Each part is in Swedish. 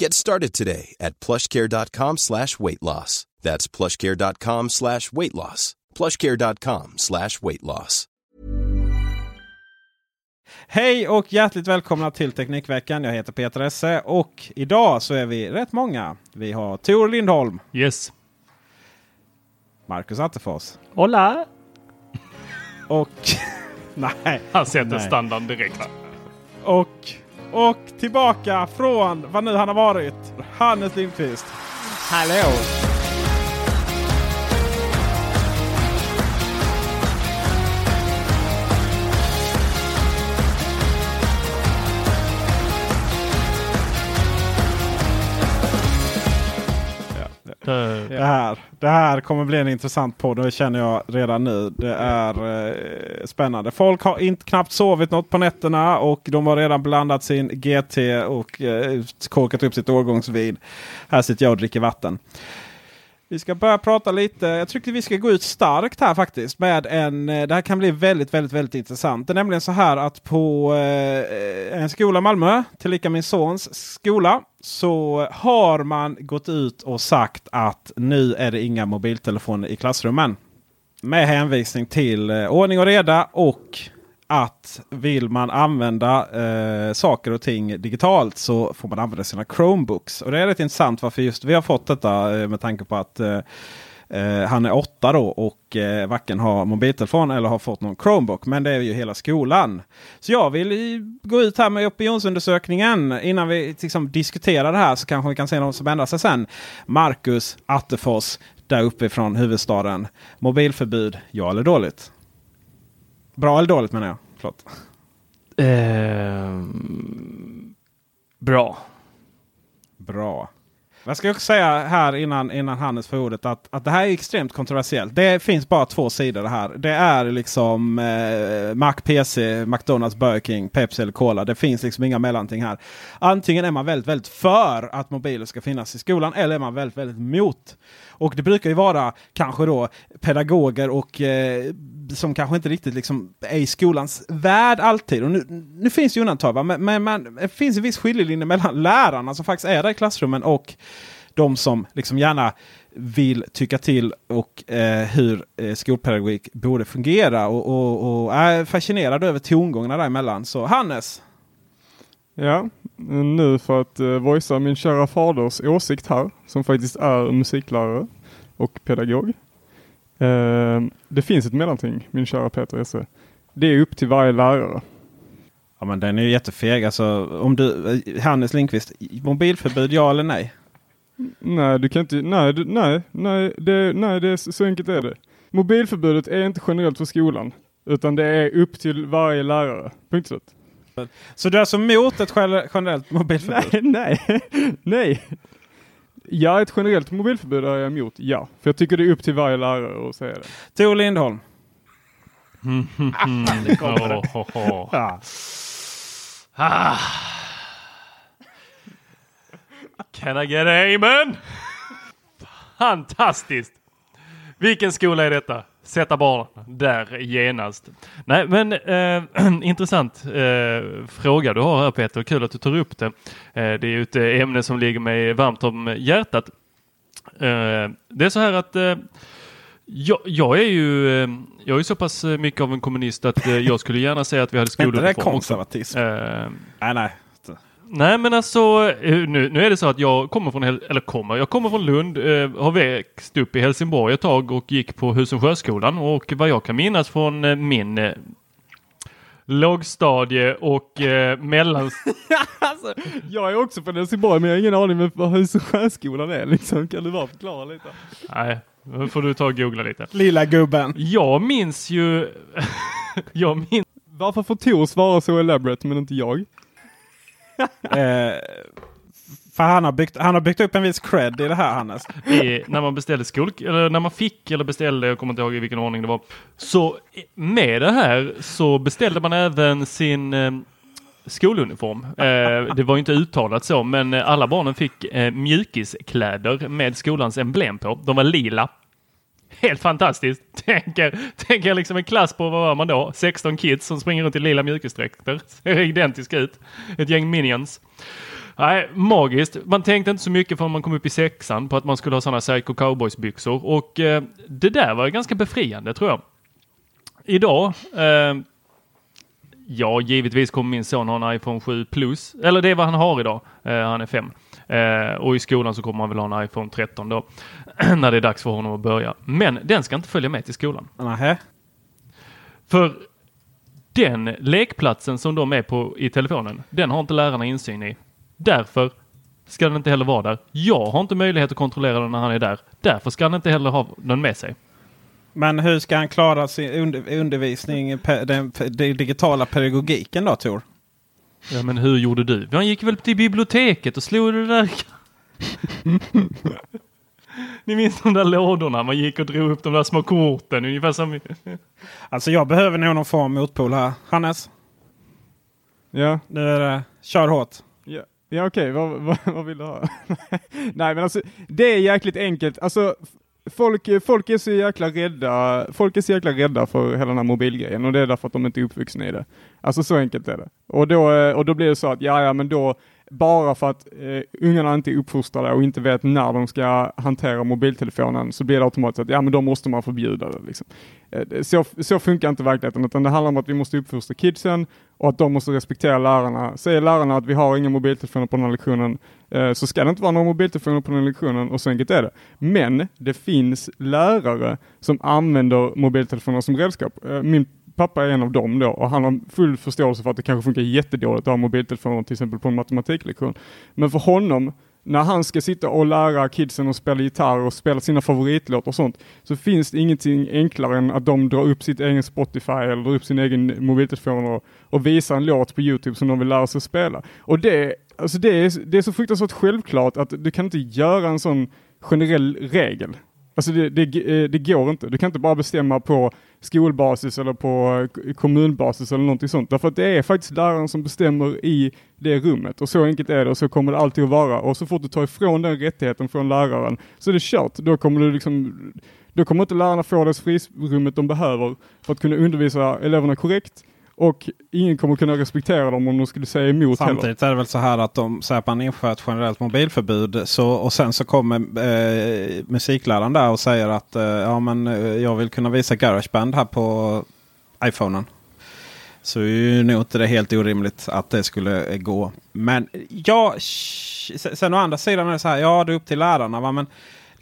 Get started today at plushcare.com slash weight loss. That's plushcare.com slash weight loss. plushcare.com slash weight loss. Hej och hjärtligt välkomna till Teknikveckan. Jag heter Peter Esse och idag så är vi rätt många. Vi har Tor Lindholm, Yes. Marcus Attefors Hola! och... nej. Han sätter standarden direkt. Och, och tillbaka från vad nu han har varit. Hannes Lindqvist. Hallå! Det här kommer bli en intressant podd och det känner jag redan nu. Det är eh, spännande. Folk har inte knappt sovit något på nätterna och de har redan blandat sin GT och eh, korkat upp sitt årgångsvin. Här sitter jag och dricker vatten. Vi ska börja prata lite. Jag tycker vi ska gå ut starkt här faktiskt. Med en, eh, det här kan bli väldigt, väldigt, väldigt intressant. Det är nämligen så här att på eh, en skola i Malmö, tillika min sons skola, så har man gått ut och sagt att nu är det inga mobiltelefoner i klassrummen. Med hänvisning till eh, ordning och reda och att vill man använda eh, saker och ting digitalt så får man använda sina Chromebooks. Och det är rätt intressant varför just vi har fått detta eh, med tanke på att eh, eh han är åtta då och eh, varken har mobiltelefon eller har fått någon Chromebook. Men det är ju hela skolan. Så jag vill gå ut här med opinionsundersökningen innan vi liksom diskuterar det här så kanske vi kan se någon som ändrar sig sen. Marcus Attefors där uppifrån huvudstaden. Mobilförbud, ja eller dåligt? Bra eller dåligt menar jag. Förlåt. Eh. Bra. Jag ska också säga här innan, innan Hannes får ordet att, att det här är extremt kontroversiellt. Det finns bara två sidor det här. Det är liksom eh, Mac, PC, McDonalds, Burger King, Pepsi eller Cola. Det finns liksom inga mellanting här. Antingen är man väldigt, väldigt för att mobiler ska finnas i skolan eller är man väldigt, väldigt mot. Och det brukar ju vara kanske då pedagoger och eh, som kanske inte riktigt liksom är i skolans värld alltid. Och nu, nu finns det ju undantag, va? men, men, men det finns en viss skiljelinje mellan lärarna som faktiskt är där i klassrummen och de som liksom gärna vill tycka till och eh, hur eh, skolpedagogik borde fungera. Och, och, och är fascinerad över tongångarna däremellan. Så Hannes, Ja, nu för att uh, voicea min kära faders åsikt här, som faktiskt är musiklärare och pedagog. Eh, det finns ett mellanting, min kära Peter Esse. Det är upp till varje lärare. ja men den är ju jättefeg. Alltså, om du, eh, Hannes Lindqvist, mobilförbud ja eller nej? Nej, du kan inte, nej, du, nej, nej, det, nej, det är så, enkelt är det. Mobilförbudet är inte generellt för skolan, utan det är upp till varje lärare. Punkt slut. Så du är alltså emot ett gener- generellt mobilförbud? Nej, nej, nej. Ja, ett generellt mobilförbud är jag emot, ja. För jag tycker det är upp till varje lärare att säga det. Tor Lindholm. Oh, oh, oh. Ja. Ah. Can I get amen? Fantastiskt! Vilken skola är detta? sätta barn där genast. Nej, men eh, intressant eh, fråga du har här Peter. Kul att du tar upp det. Eh, det är ju ett ämne som ligger mig varmt om hjärtat. Eh, det är så här att eh, jag, jag, är ju eh, jag är så pass mycket av en kommunist att eh, jag skulle gärna säga att vi hade Är inte det också. konservatism? Eh, Nej, nej. Nej men alltså eh, nu, nu är det så att jag kommer från, eller kommer, jag kommer från Lund, eh, har växt upp i Helsingborg ett tag och gick på Husum sjöskolan och vad jag kan minnas från eh, min eh, lågstadie och eh, mellan... alltså, jag är också från Helsingborg men jag har ingen aning om vad Hus och sjöskolan är liksom. Kan du bara förklara lite? Nej, nu får du ta och googla lite. Lilla gubben. Jag minns ju... jag minns... Varför får Tor svara så elaborate men inte jag? Eh, för han har, byggt, han har byggt upp en viss cred i det här Hannes. i, när man beställde skol, eller när man fick eller beställde, jag kommer inte ihåg i vilken ordning det var. Så med det här så beställde man även sin eh, skoluniform. Eh, det var ju inte uttalat så, men alla barnen fick eh, mjukiskläder med skolans emblem på. De var lila. Helt fantastiskt. Tänker, tänker liksom en klass på, vad var man då? 16 kids som springer runt i lila mjukisdräkter. Ser identiska ut. Ett gäng minions. Nej, magiskt. Man tänkte inte så mycket förrän man kom upp i sexan på att man skulle ha sådana Psycho Cowboys-byxor och eh, det där var ganska befriande tror jag. Idag, eh, ja givetvis kommer min son ha en iPhone 7 Plus, eller det är vad han har idag. Eh, han är fem. Eh, och i skolan så kommer han väl ha en iPhone 13 då, när det är dags för honom att börja. Men den ska inte följa med till skolan. Nähä. För den lekplatsen som de är på i telefonen, den har inte lärarna insyn i. Därför ska den inte heller vara där. Jag har inte möjlighet att kontrollera den när han är där. Därför ska han inte heller ha den med sig. Men hur ska han klara sin under, undervisning, den digitala pedagogiken då Tor? Ja, men hur gjorde du? Han gick väl till biblioteket och slog det där. Ni minns de där lådorna? Man gick och drog upp de där små korten. Ungefär som... Alltså jag behöver nog någon form av motpol här. Hannes, Ja, nu är det kör hårt. ja, ja okej, vad, vad, vad vill du ha? Nej men alltså, det är jäkligt enkelt. Alltså, folk, folk är så jäkla rädda, folk är så jäkla rädda för hela den här mobilgrejen och det är därför att de inte är uppvuxna i det. Alltså så enkelt är det. Och då, eh, och då blir det så att, ja ja men då, bara för att eh, ungarna inte är uppfostrade och inte vet när de ska hantera mobiltelefonen så blir det automatiskt att ja men då måste man förbjuda det. Liksom. Eh, Så, så funkar inte verkligheten utan det handlar om att vi måste uppfostra kidsen och att de måste respektera lärarna. Säger lärarna att vi har inga mobiltelefoner på den här lektionen eh, så ska det inte vara några mobiltelefoner på den här lektionen och så enkelt är det. Men det finns lärare som använder mobiltelefoner som redskap. Eh, Min pappa är en av dem då och han har full förståelse för att det kanske funkar jättedåligt att ha mobiltelefoner till exempel på en matematiklektion. Men för honom, när han ska sitta och lära kidsen att spela gitarr och spela sina favoritlåtar och sånt, så finns det ingenting enklare än att de drar upp sitt egen Spotify eller drar upp sin egen mobiltelefon och, och visar en låt på Youtube som de vill lära sig att spela. Och det, alltså det, är, det är så fruktansvärt självklart att du kan inte göra en sån generell regel. Alltså det, det, eh, det går inte. Du kan inte bara bestämma på skolbasis eller på eh, kommunbasis eller någonting sånt. Därför att det är faktiskt läraren som bestämmer i det rummet och så enkelt är det och så kommer det alltid att vara. Och så fort du tar ifrån den rättigheten från läraren så är det kört. Då kommer du liksom då kommer inte lärarna få det frisrummet de behöver för att kunna undervisa eleverna korrekt och ingen kommer kunna respektera dem om de skulle säga emot heller. Samtidigt är det väl så här att de säger att man inför ett generellt mobilförbud. Så, och sen så kommer eh, musikläraren där och säger att eh, ja, men, eh, jag vill kunna visa Garageband här på iPhonen. Så är ju nog inte det helt orimligt att det skulle eh, gå. Men ja, sen å andra sidan är det så här. Ja, det är upp till lärarna. Va? Men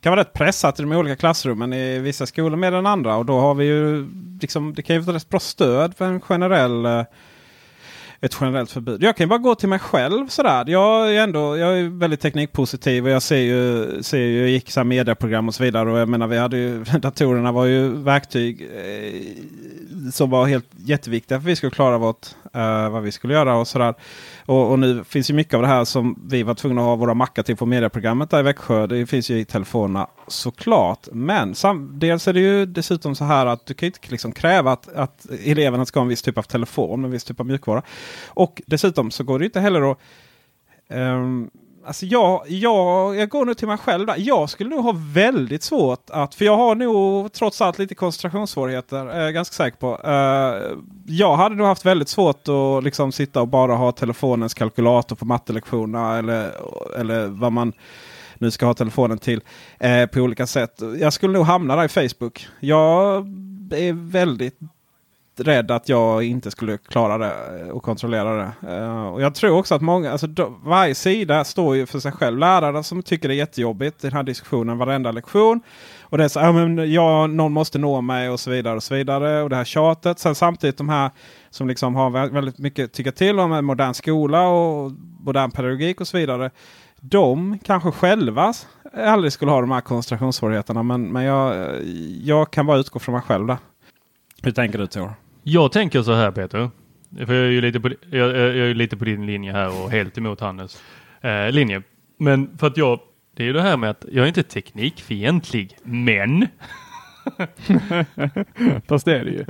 kan vara rätt pressat i de olika klassrummen i vissa skolor mer än andra. Och då har vi ju liksom, det kan ju vara ett bra stöd för en generell eh, ett generellt förbud. Jag kan ju bara gå till mig själv sådär. Jag är ändå jag är väldigt teknikpositiv och jag ser ju, ser ju jag gick så medieprogram och så vidare. Och jag menar vi hade ju, datorerna var ju verktyg eh, som var helt jätteviktiga för att vi skulle klara vårt, eh, vad vi skulle göra och sådär. Och, och nu finns ju mycket av det här som vi var tvungna att ha våra mackar till på medieprogrammet där i Växjö. Det finns ju i telefonerna såklart. Men sam, dels är det ju dessutom så här att du kan ju inte liksom kräva att, att eleverna ska ha en viss typ av telefon en viss typ av mjukvara. Och dessutom så går det inte heller att um, Alltså jag, jag, jag går nu till mig själv där. Jag skulle nog ha väldigt svårt att, för jag har nog trots allt lite koncentrationssvårigheter. Är jag ganska säker på. Uh, jag hade nog haft väldigt svårt att liksom sitta och bara ha telefonens kalkylator på mattelektionerna. Eller, eller vad man nu ska ha telefonen till eh, på olika sätt. Jag skulle nog hamna där i Facebook. Jag är väldigt rädd att jag inte skulle klara det och kontrollera det. Uh, och jag tror också att många, alltså då, varje sida står ju för sig själv. Lärare som tycker det är jättejobbigt den här diskussionen varenda lektion. Och det är så, ja, men ja, någon måste nå mig och så vidare och så vidare. Och det här tjatet. Sen samtidigt de här som liksom har väldigt mycket att tycka till om modern skola och modern pedagogik och så vidare. De kanske själva aldrig skulle ha de här koncentrationssvårigheterna. Men, men jag, jag kan bara utgå från mig själv där. Hur tänker du Tor? Jag tänker så här Peter. För jag är ju lite på, jag, jag är lite på din linje här och helt emot Hannes eh, linje. Men för att jag, det är ju det här med att jag är inte teknikfientlig, men Fast det är det ju.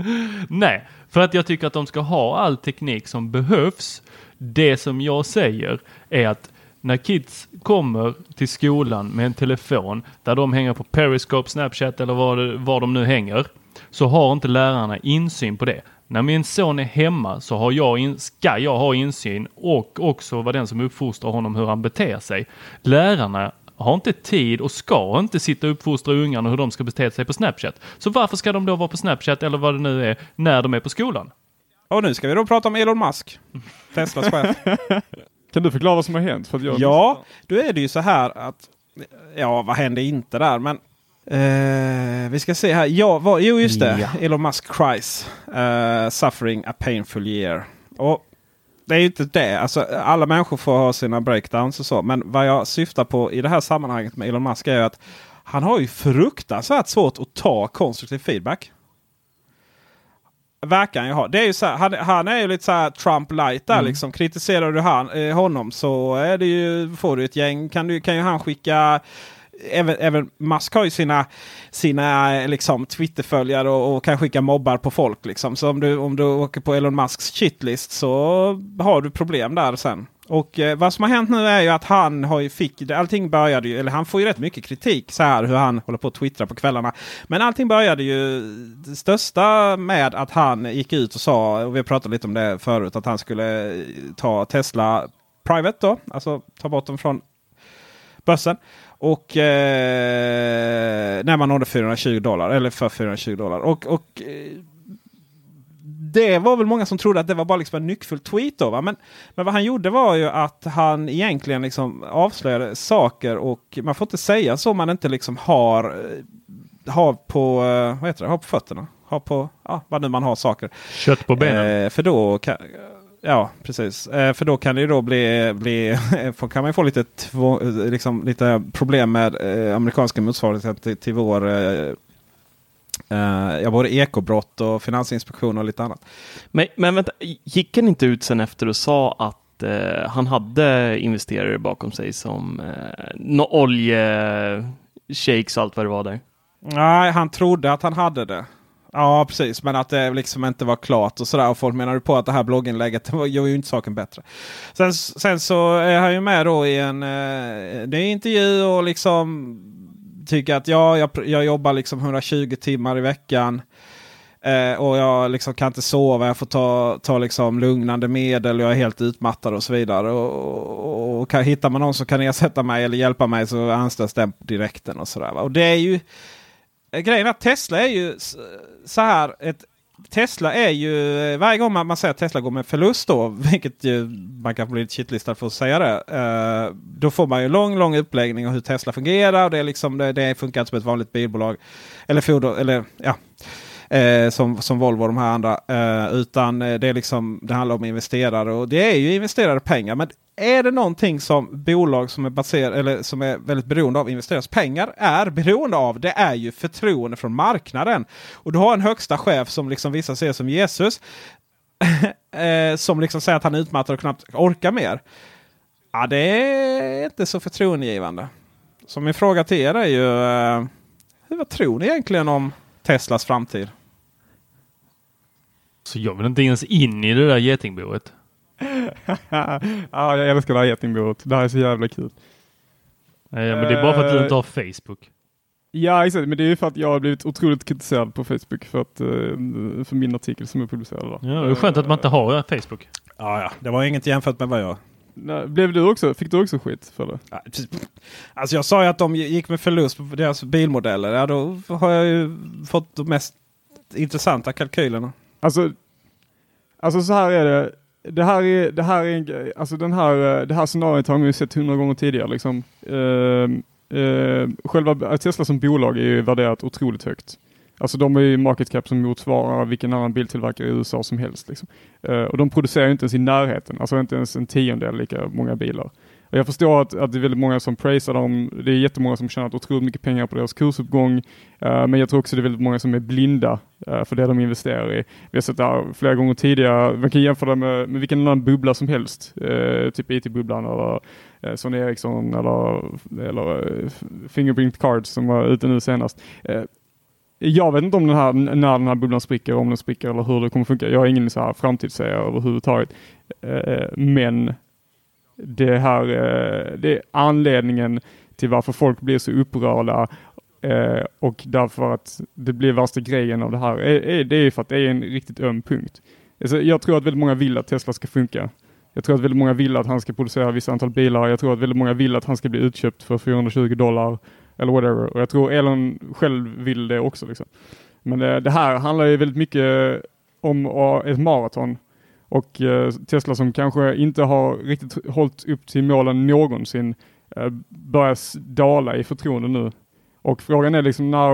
Nej, för att jag tycker att de ska ha all teknik som behövs. Det som jag säger är att när kids kommer till skolan med en telefon där de hänger på Periscope, Snapchat eller var, var de nu hänger så har inte lärarna insyn på det. När min son är hemma så har jag in, ska jag ha insyn och också vara den som uppfostrar honom hur han beter sig. Lärarna har inte tid och ska inte sitta och uppfostra ungarna hur de ska bete sig på Snapchat. Så varför ska de då vara på Snapchat eller vad det nu är när de är på skolan? Och nu ska vi då prata om Elon Musk. Teslas chef. kan du förklara vad som har hänt? För jag ja, då är det ju så här att Ja, vad hände inte där? Men Uh, vi ska se här. Ja, vad, jo, just det. Ja. Elon Musk cries. Uh, suffering a painful year. Och det är ju inte det. Alltså, alla människor får ha sina breakdowns och så. Men vad jag syftar på i det här sammanhanget med Elon Musk är att han har ju fruktansvärt svårt att ta konstruktiv feedback. Verkar han ju ha. Det är ju så här, han, han, är ju lite så här Trump light där mm. liksom. Kritiserar du han, eh, honom så är det ju, får du ett gäng. Kan, du, kan ju han skicka även, även Musk har ju sina, sina liksom, Twitterföljare och, och kan skicka mobbar på folk. Liksom. Så om du, om du åker på Elon Musks shitlist så har du problem där sen. Och eh, vad som har hänt nu är ju att han har ju fick, allting började ju, eller han får ju rätt mycket kritik så här hur han håller på att twittra på kvällarna. Men allting började ju det största med att han gick ut och sa, och vi pratade lite om det förut, att han skulle eh, ta Tesla Private då, alltså ta bort dem från börsen. Och eh, när man nådde 420 dollar. Eller för 420 dollar. Och, och eh, det var väl många som trodde att det var bara liksom en nyckfull tweet. Då, va? Men, men vad han gjorde var ju att han egentligen liksom avslöjade saker. Och man får inte säga så om man inte liksom har, eh, har på, eh, vad heter det, har på fötterna. Har på, ja, vad nu man har saker. Kött på benen. Eh, för då kan, Ja, precis. Eh, för då kan det ju då bli, bli kan man få lite, två, liksom, lite problem med eh, amerikanska motsvarigheten till, till vår eh, eh, ja, både ekobrott och finansinspektion och lite annat. Men, men vänta, gick han inte ut sen efter och sa att eh, han hade investerare bakom sig som eh, no oljeshejks och allt vad det var där? Nej, han trodde att han hade det. Ja precis, men att det liksom inte var klart och sådär. Och folk menade på att det här blogginlägget gör ju inte saken bättre. Sen, sen så är han ju med då i en eh, intervju och liksom tycker att ja, jag, jag jobbar liksom 120 timmar i veckan. Eh, och jag liksom kan inte sova, jag får ta, ta liksom lugnande medel, jag är helt utmattad och så vidare. Och, och, och kan, hittar man någon som kan ersätta mig eller hjälpa mig så anställs den direkten. och sådär. Och det är ju eh, grejen är att Tesla är ju så här. Ett, Tesla är ju varje gång man, man säger att Tesla går med förlust då, vilket ju, man kan bli lite shitlistad för att säga det. Eh, då får man ju lång, lång uppläggning av hur Tesla fungerar. Och det, är liksom, det, det funkar inte som ett vanligt bilbolag. Eller fordon, eller ja. Eh, som, som Volvo och de här andra. Eh, utan eh, det, är liksom, det handlar om investerare och det är ju investerade pengar. Men är det någonting som bolag som är, baserade, eller som är väldigt beroende av investerares pengar är beroende av. Det är ju förtroende från marknaden. Och du har en högsta chef som liksom vissa ser som Jesus. Eh, som liksom säger att han är utmattad och knappt orkar mer. Ja, det är inte så förtroendegivande. Så min fråga till er är ju. Eh, vad tror ni egentligen om Teslas framtid? Så jag vill inte ens in i det där getingboet. ja, jag älskar det här getingbordet. Det här är så jävla kul. Nej, men det är bara för att du inte har Facebook. Ja, exakt. Men det är ju för att jag har blivit otroligt kritiserad på Facebook för, att, eh, för min artikel som jag publicerade. där. Ja, det är skönt att man inte har eh, Facebook. Ja, ja. Det var inget jämfört med vad jag... Nej, Blev du också, fick du också skit för det? Alltså jag sa ju att de gick med förlust på deras bilmodeller. Ja, då har jag ju fått de mest intressanta kalkylerna. Alltså, alltså så här är det. Det här är, det här är en. Alltså den här, eh, det här scenariot har man ju sett hundra gånger tidigare. Liksom. Uh, uh, själva Tesla som bolag är ju värderat otroligt högt. Alltså de är ju market cap som motsvarar vilken annan biltillverkare i USA som helst. Liksom. Uh, och de producerar ju inte ens i närheten, alltså inte ens en tiondel lika många bilar. Och jag förstår att, att det är väldigt många som prisar dem. Det är jättemånga som tjänat otroligt mycket pengar på deras kursuppgång. Uh, men jag tror också det är väldigt många som är blinda uh, för det de investerar i. Vi har sett det här flera gånger tidigare. Man kan jämföra det med, med vilken annan bubbla som helst. Uh, typ IT-bubblan eller eh, Sony Ericsson eller, eller Fingerprint Cards som var ute nu senast. Jag vet inte om den här, när den här bubblan spricker, om den spricker eller hur det kommer funka. Jag har ingen så här framtidssägare överhuvudtaget. Men det här eh, det är anledningen till varför folk blir så upprörda eh, och därför att det blir värsta grejen av det här. är- Det är för att det är en riktigt öm punkt. Alltså, jag tror att väldigt många vill att Tesla ska funka. Jag tror att väldigt många vill att han ska producera vissa antal bilar. Jag tror att väldigt många vill att han ska bli utköpt för 420 dollar eller whatever. Och jag tror Elon själv vill det också. Liksom. Men det, det här handlar ju väldigt mycket om ett maraton. Och eh, Tesla som kanske inte har riktigt hållit upp till målen någonsin eh, börjar dala i förtroende nu. Och frågan är liksom när,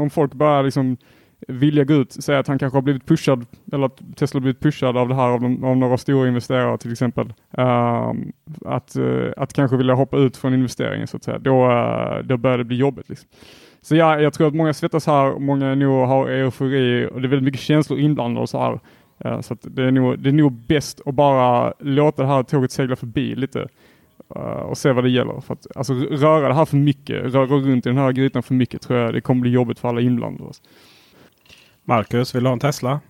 om folk börjar liksom vilja gå ut, säga att han kanske har blivit pushad, eller att Tesla har blivit pushad av det här av, de, av några stora investerare till exempel. Ehm, att, uh, att kanske vilja hoppa ut från investeringen så att säga. Då, uh, då börjar det bli jobbigt. Liksom. Så ja, jag tror att många svettas här, många nog har eufori och det är väldigt mycket känslor inblandade och så här. Eh, så att det, är nog, det är nog bäst att bara låta det här tåget segla förbi lite eh, och se vad det gäller. För att, alltså, röra det här för mycket, röra runt i den här grytan för mycket tror jag det kommer bli jobbigt för alla inblandade. Marcus, vill du ha en Tesla?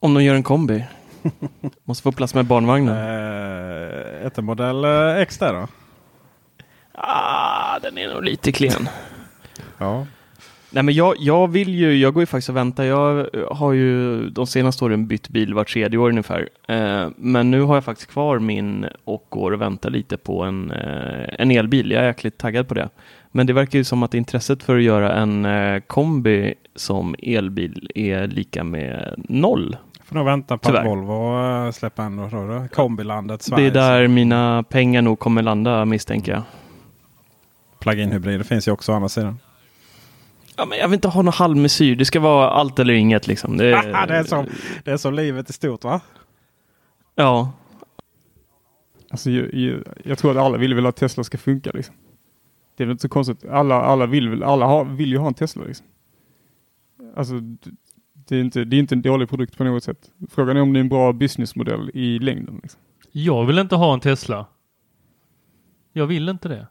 Om de gör en kombi. Måste få plats med barnvagnen. Eh, ett modell eh, X där då? Ah, den är nog lite klen. Ja. Nej men jag, jag vill ju, jag går ju faktiskt och väntar. Jag har ju de senaste åren bytt bil var tredje år ungefär. Eh, men nu har jag faktiskt kvar min och går och väntar lite på en, eh, en elbil. Jag är jäkligt taggad på det. Men det verkar ju som att intresset för att göra en eh, kombi som elbil är lika med noll. Får nog vänta på Tyvärr. att Volvo eh, släpper en då? Kombilandet Det Sverige. är där mina pengar nog kommer landa misstänker jag. Plug-in hybrider finns ju också å andra sidan. Ja, men jag vill inte ha någon halvmesyr. Det ska vara allt eller inget liksom. Det, det, är som, det är som livet i stort va? Ja, Alltså, jag, jag, jag tror att alla vill väl att Tesla ska funka. Liksom. Det är väl inte så konstigt. Alla, alla, vill, väl, alla har, vill ju ha en Tesla. Liksom. Alltså, det, är inte, det är inte en dålig produkt på något sätt. Frågan är om det är en bra businessmodell i längden. Liksom. Jag vill inte ha en Tesla. Jag vill inte det.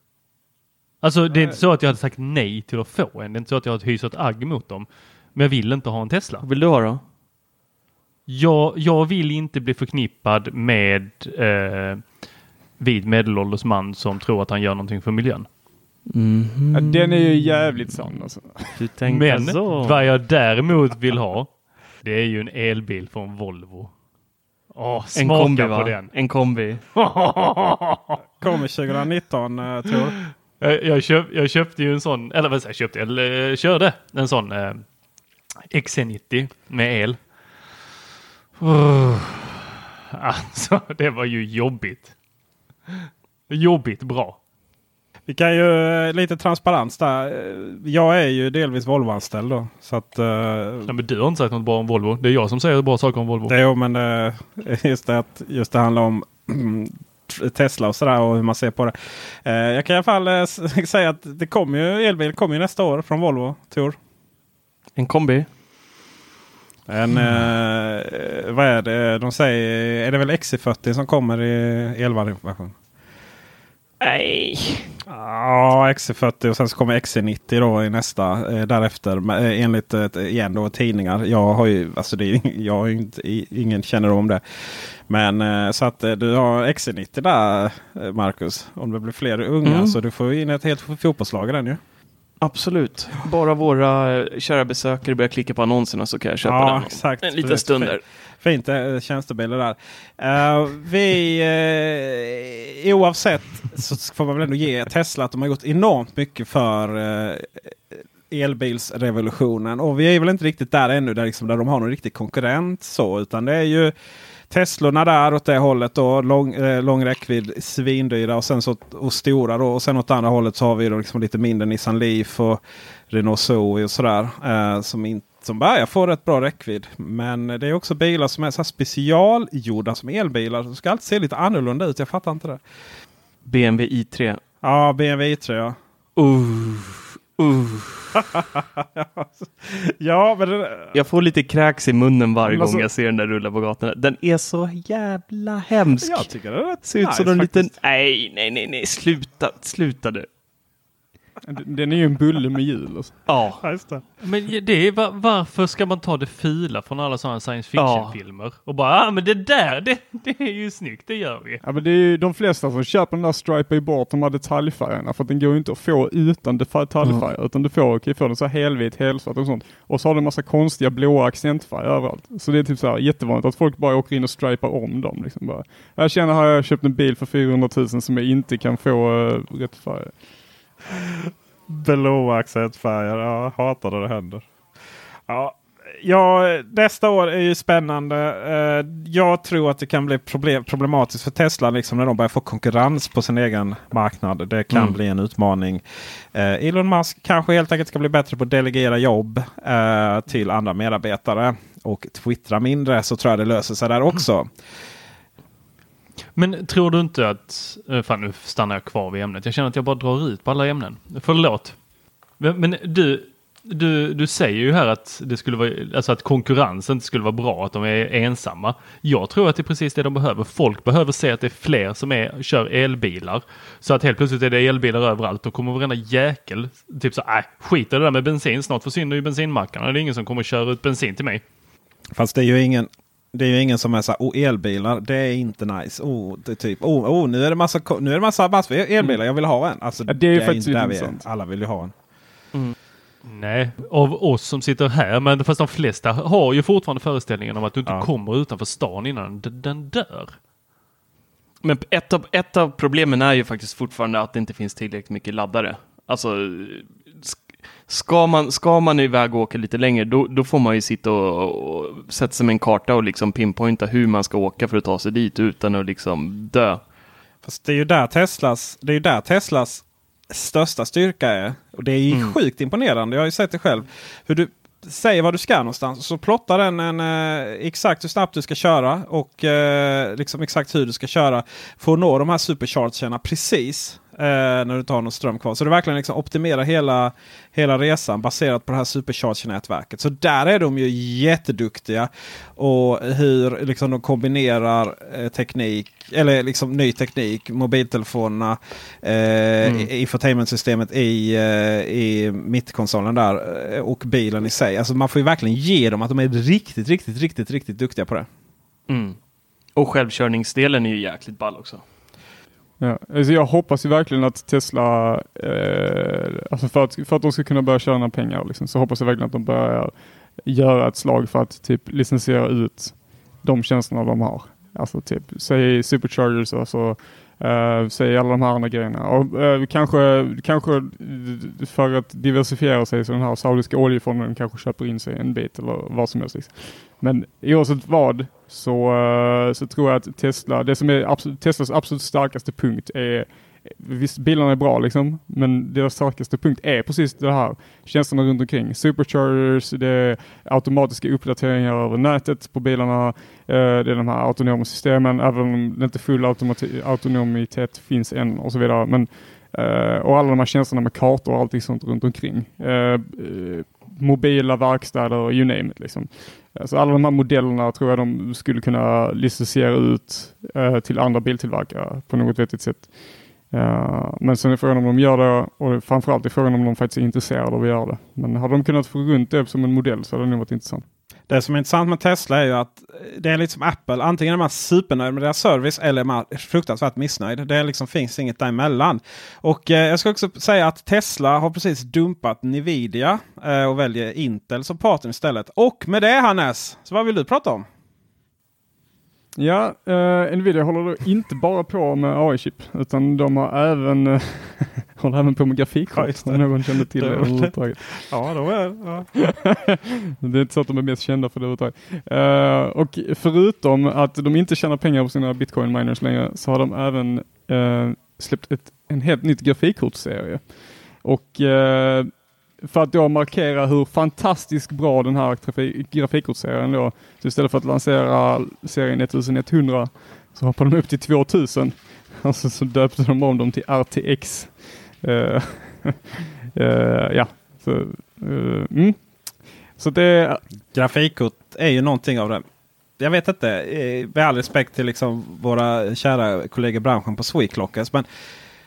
Alltså det är inte så att jag hade sagt nej till att få en. Det är inte så att jag har hyser ett agg mot dem. Men jag vill inte ha en Tesla. vad vill du ha då? Jag, jag vill inte bli förknippad med eh, vid medelålders man som tror att han gör någonting för miljön. Mhm. Ja, den är ju jävligt sann. Alltså. Du tänker Men så. vad jag däremot vill ha, det är ju en elbil från Volvo. Åh, En kombi på va? den. En kombi. Kommer 2019 uh, tror jag. Jag, köp, jag köpte ju en sån, eller vad säger jag, köpte, eller eh, körde en sån eh, XC90 med el. Uh, alltså, det var ju jobbigt. Jobbigt bra. Vi kan ju eh, lite transparens där. Eh, Jag är ju delvis Volvo-anställd då. Så att, eh, Nej, men du har inte sagt något bra om Volvo. Det är jag som säger bra saker om Volvo. jo, men eh, just det att just det handlar om Tesla och sådär och hur man ser på det. Eh, Jag kan i alla fall eh, säga att det kommer ju elbil kommer ju nästa år från Volvo Tor. En kombi. En, eh, vad är det de säger? Är det väl XC40 som kommer i elversion? Nej. Ja, XC40 och sen så kommer XC90 då i nästa eh, därefter. Eh, enligt eh, igen då tidningar. Jag har ju, alltså det är, jag har inte, ingen kännedom om det. Men eh, så att eh, du har XC90 där eh, Marcus. Om det blir fler unga Mm. så du får in ett helt fotbollslag i den ju. Absolut. Bara våra kära besökare börjar klicka på annonserna så kan jag köpa Ja, den. exakt. En liten stund där. Fint eh, tjänstebilar där. Eh, vi, eh, oavsett så får man väl ändå ge Tesla att de har gjort enormt mycket för eh, elbilsrevolutionen. Och vi är väl inte riktigt där ännu där, liksom, där de har någon riktig konkurrent. så Utan det är ju Teslorna där åt det hållet. Då, lång, eh, lång räckvidd, svindyra och sen så och stora. Då. Och sen åt andra hållet så har vi då liksom lite mindre Nissan Leaf och Renault Zoe och sådär. Eh, som, in, som börjar få rätt bra räckvidd. Men det är också bilar som är så specialgjorda som elbilar. De ska alltid se lite annorlunda ut. Jag fattar inte det. BMW i3. Ja, BMW i3 ja. Uh, uh. ja, men det, Jag får lite kräks i munnen varje alltså- gång jag ser den där rulla på gatorna. Den är så jävla hemsk. jag tycker det är rätt Ser ut som nice en liten... Nej, nej, nej, nej. Sluta, sluta nu. Den är ju en bulle med hjul. Ja. Ja, just det. Men det är, va- varför ska man ta det fula från alla sådana science Ja. fiction-filmer? Och bara, ah, men det där, det, det är ju snyggt, det gör vi. Ja, men det är ju de flesta som köper den där Stripe är bort de här detaljfärgerna för att den går ju inte att få utan detaljfärger utan du får, kan ju få den så här helvit, helsvart och sånt. Och så har du en massa konstiga blåa accentfärger överallt. Så det är typ så här jättevanligt att folk bara åker in och stripar om dem. Liksom bara. Jag känner har jag köpt en bil för 400 000 som jag inte kan få uh, rätt färg. Blåa accentfärger. Ja, jag hatar när det händer. Ja, ja, nästa år är ju spännande. Eh, Jag tror att det kan bli problem, problematiskt för Tesla liksom, när de börjar få konkurrens på sin egen marknad. Det kan Mm. bli en utmaning. Eh, Elon Musk kanske helt enkelt ska bli bättre på att delegera jobb eh, till andra medarbetare. Och twittra mindre så tror jag det löser sig där också. Men tror du inte att, eh, fan nu stannar jag kvar vid ämnet. Jag känner att jag bara drar ut på alla ämnen. Förlåt. Men, men du, du, du säger ju här att det skulle vara, alltså att konkurrensen inte skulle vara bra, att de är ensamma. Jag tror att det är precis det de behöver. Folk behöver se att det är fler som är, kör elbilar. Så att helt plötsligt är det elbilar överallt. Då kommer varenda jäkel typ så, äh, skit i det där med bensin. Snart försvinner ju bensinmackarna. Det är ingen som kommer köra ut bensin till mig. Fast det är ju ingen, det är ju ingen som är så här, oh elbilar, det är inte nice. Oh, det är typ, oh, oh nu är det massa, nu är det massa massor elbilar, jag vill ha en. Alltså, Ja, det är ju faktiskt inte där vi är. intressant. Alla vill ju ha en. Nej, av oss som sitter här, men fast de flesta har ju fortfarande föreställningen om att du inte Ja. kommer utanför stan innan den, dör. Men ett av, ett av problemen är ju faktiskt fortfarande att det inte finns tillräckligt mycket laddare. Alltså, ska man, ska man iväg och åka lite längre, då, då får man ju sitta och, och sätta sig med en karta och liksom pinpointa hur man ska åka för att ta sig dit utan att liksom dö. Fast det är ju där Teslas, det är ju där Teslas största styrka är. Och det är Mm. sjukt imponerande. Jag har ju sett det själv. Hur du säger var du ska någonstans. Så plottar den en, eh, exakt hur snabbt du ska köra. Och eh, liksom exakt hur du ska köra. För att nå de här superchargerna precis. Eh, när du har någon ström kvar. Så det verkligen liksom optimerar hela, hela resan baserat på det här supercharge-nätverket. Så där är de ju jätteduktiga. Och hur liksom de kombinerar eh, teknik, eller liksom ny teknik, mobiltelefonerna, eh, Mm. infotainmentsystemet i, eh, i mittkonsolen där eh, och bilen i sig. Alltså man får ju verkligen ge dem att de är riktigt, riktigt, riktigt, riktigt duktiga på det. Mm. Och självkörningsdelen är ju jäkligt ball också. Ja, alltså jag hoppas ju verkligen att Tesla, eh, alltså för att, för att de ska kunna börja tjäna pengar, liksom, så hoppas jag verkligen att de börjar göra ett slag för att typ licensiera ut de tjänsterna de har. Alltså typ, säg superchargers, alltså, Eh, uh, säg alla de här andra grejerna. Och uh, kanske, kanske för att diversifiera sig så den här saudiska oljefonden kanske köper in sig en bit eller vad som helst. Liksom. Men oavsett vad så, uh, så tror jag att Tesla, det som är absolut, Teslas absolut starkaste punkt är Visst, bilarna är bra liksom, men deras starkaste punkt är precis det här. Tjänsterna runt omkring. Superchargers, det är automatiska uppdateringar över nätet på bilarna. Eh, det är de här autonoma systemen, även om det inte full autonomitet finns än och så vidare. Men, eh, och alla de här tjänsterna med kartor och allting sånt runt omkring. Eh, mobila verkstäder, you name it. Liksom. Så alla de här modellerna tror jag de skulle kunna licensiera ut eh, till andra biltillverkare på något vettigt sätt. Eh, men sen är frågan om de gör det och framförallt är frågan om de faktiskt är intresserade av att göra det. Men hade de kunnat få runt det som en modell så hade det nog varit intressant. Det som är intressant med Tesla är ju att det är lite som Apple. Antingen är man supernöjd med deras service eller är man fruktansvärt missnöjd. Det liksom finns inget däremellan. Och eh, jag ska också säga att Tesla har precis dumpat Nvidia eh, och väljer Intel som partner istället. Och med det Hannes, så vad vill du prata om? Ja, eh, Nvidia håller inte bara på med AI-chip utan de har även, eh, håller även på med grafikkort Ja, om någon kände till det överhuvudtaget. Ja, då är ja. det är inte så att de är mest kända för det överhuvudtaget. Eh, och förutom att de inte tjänar pengar på sina bitcoin miners längre så har de även eh, släppt ett, en helt nytt grafikkortsserie. Och eh, för att då markera hur fantastiskt bra den här trafik, grafikkortsserien då, så istället för att lansera serien 1100 så hoppade de upp till 2000. Alltså så döpte de om dem till RTX. Uh, eh, uh, eh, ja, så, uh, mm. så det, Grafikkort är ju någonting av det. Jag vet inte, med all respekt till liksom våra kära kollegor i branschen på Sweclockers. Men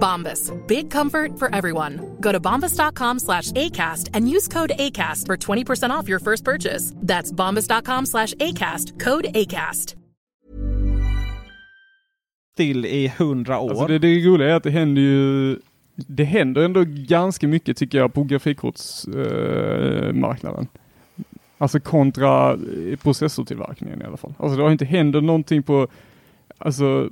Bombas. Big comfort for everyone. Go to bombas.com slash ACAST and use code ACAST for 20% off your first purchase. That's bombas.com slash ACAST. Code ACAST. still i hundra år? Alltså det, det roliga är att det händer ju det händer ändå ganska mycket tycker jag på grafikkortsmarknaden. Eh, alltså kontra eh, processortillverkningen i alla fall. Alltså det har inte hänt någonting på, alltså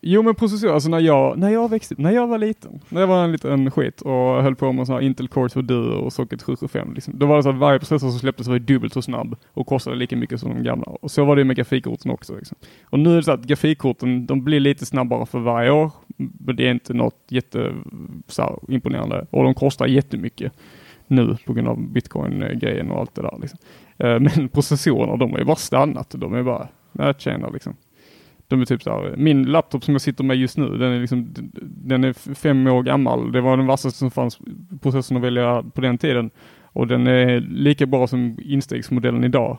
Jo men processor, alltså när jag, när jag växte när jag var liten, när jag var en liten skit och höll på med sådana här Intel Core 2 Duo och Socket 775, liksom, då var det så att varje processor som släpptes var dubbelt så snabb och kostade lika mycket som de gamla. Och så var det med grafikkorten också. Liksom. Och nu är det så att grafikkorten, de blir lite snabbare för varje år, men det är inte något jätte så här, imponerande och de kostar jättemycket nu på grund av bitcoin-grejen och allt det där. Liksom. Eh, men processorerna, de har ju bara stannat. De är bara, nej tjena liksom. De är typ så här, min laptop som jag sitter med just nu, den är liksom, den är fem år gammal. Det var den vassaste som fanns processorn att välja på den tiden. Och den är lika bra som instegsmodellen idag.